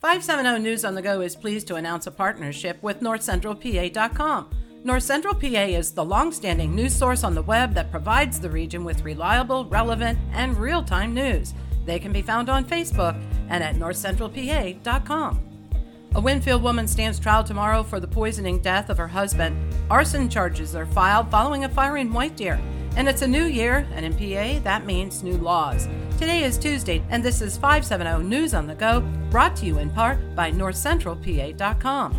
570 News on the Go is pleased to announce a partnership with NorthCentralPA.com. North Central PA is the long-standing news source on the web that provides the region with reliable, relevant, and real-time news. They can be found on Facebook and at northcentralpa.com. A Winfield woman stands trial tomorrow for the poisoning death of her husband. Arson charges are filed following a fire in White Deer. And it's a new year, and in PA, that means new laws. Today is Tuesday, and this is 570 News on the Go, brought to you in part by NorthCentralPA.com.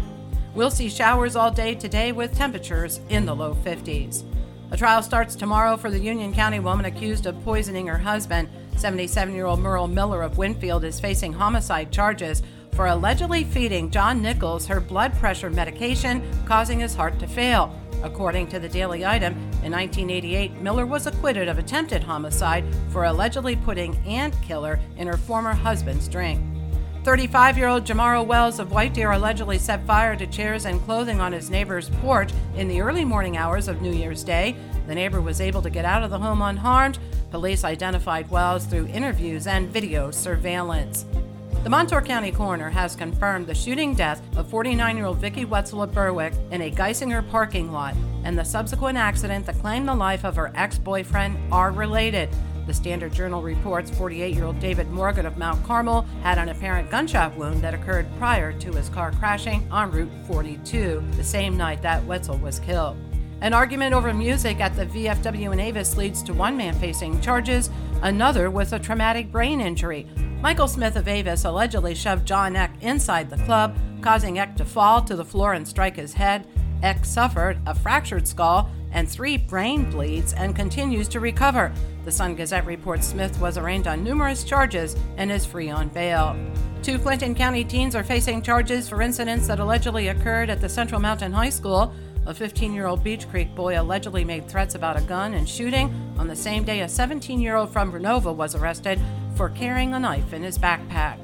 We'll see showers all day today with temperatures in the low 50s. A trial starts tomorrow for the Union County woman accused of poisoning her husband. 77 year old Merle Miller of Winfield is facing homicide charges for allegedly feeding John Nichols her blood pressure medication, causing his heart to fail. According to the Daily Item, in 1988, Miller was acquitted of attempted homicide for allegedly putting ant killer in her former husband's drink. 35 year old Jamaro Wells of White Deer allegedly set fire to chairs and clothing on his neighbor's porch in the early morning hours of New Year's Day. The neighbor was able to get out of the home unharmed. Police identified Wells through interviews and video surveillance. The Montour County coroner has confirmed the shooting death of 49 year old Vicki Wetzel of Berwick in a Geisinger parking lot and the subsequent accident that claimed the life of her ex boyfriend are related. The Standard Journal reports 48 year old David Morgan of Mount Carmel had an apparent gunshot wound that occurred prior to his car crashing on Route 42, the same night that Wetzel was killed. An argument over music at the VFW in Avis leads to one man facing charges, another with a traumatic brain injury. Michael Smith of Avis allegedly shoved John Eck inside the club, causing Eck to fall to the floor and strike his head. Eck suffered a fractured skull and three brain bleeds and continues to recover. The Sun Gazette reports Smith was arraigned on numerous charges and is free on bail. Two Clinton County teens are facing charges for incidents that allegedly occurred at the Central Mountain High School. A 15 year old Beech Creek boy allegedly made threats about a gun and shooting. On the same day, a 17 year old from Renovo was arrested for carrying a knife in his backpack.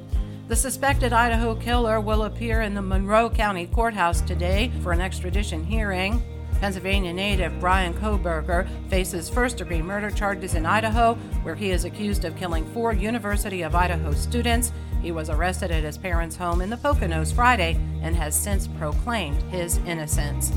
The suspected Idaho killer will appear in the Monroe County Courthouse today for an extradition hearing. Pennsylvania native Bryan Kohberger faces first degree murder charges in Idaho, where he is accused of killing four University of Idaho students. He was arrested at his parents' home in the Poconos Friday and has since proclaimed his innocence.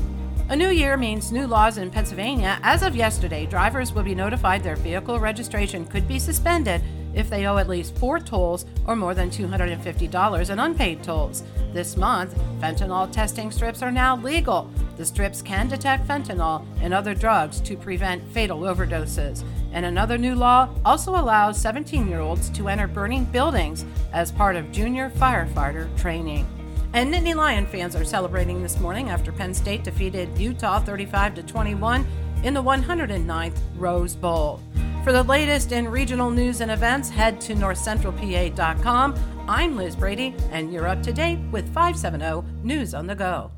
A new year means new laws in Pennsylvania. As of yesterday, drivers will be notified their vehicle registration could be suspended if they owe at least four tolls or more than $250 in unpaid tolls. This month, fentanyl testing strips are now legal. The strips can detect fentanyl and other drugs to prevent fatal overdoses. And another new law also allows 17 year olds to enter burning buildings as part of junior firefighter training. And Nittany Lion fans are celebrating this morning after Penn State defeated Utah 35 to 21 in the 109th Rose Bowl. For the latest in regional news and events, head to northcentralpa.com. I'm Liz Brady, and you're up to date with 570 News on the Go.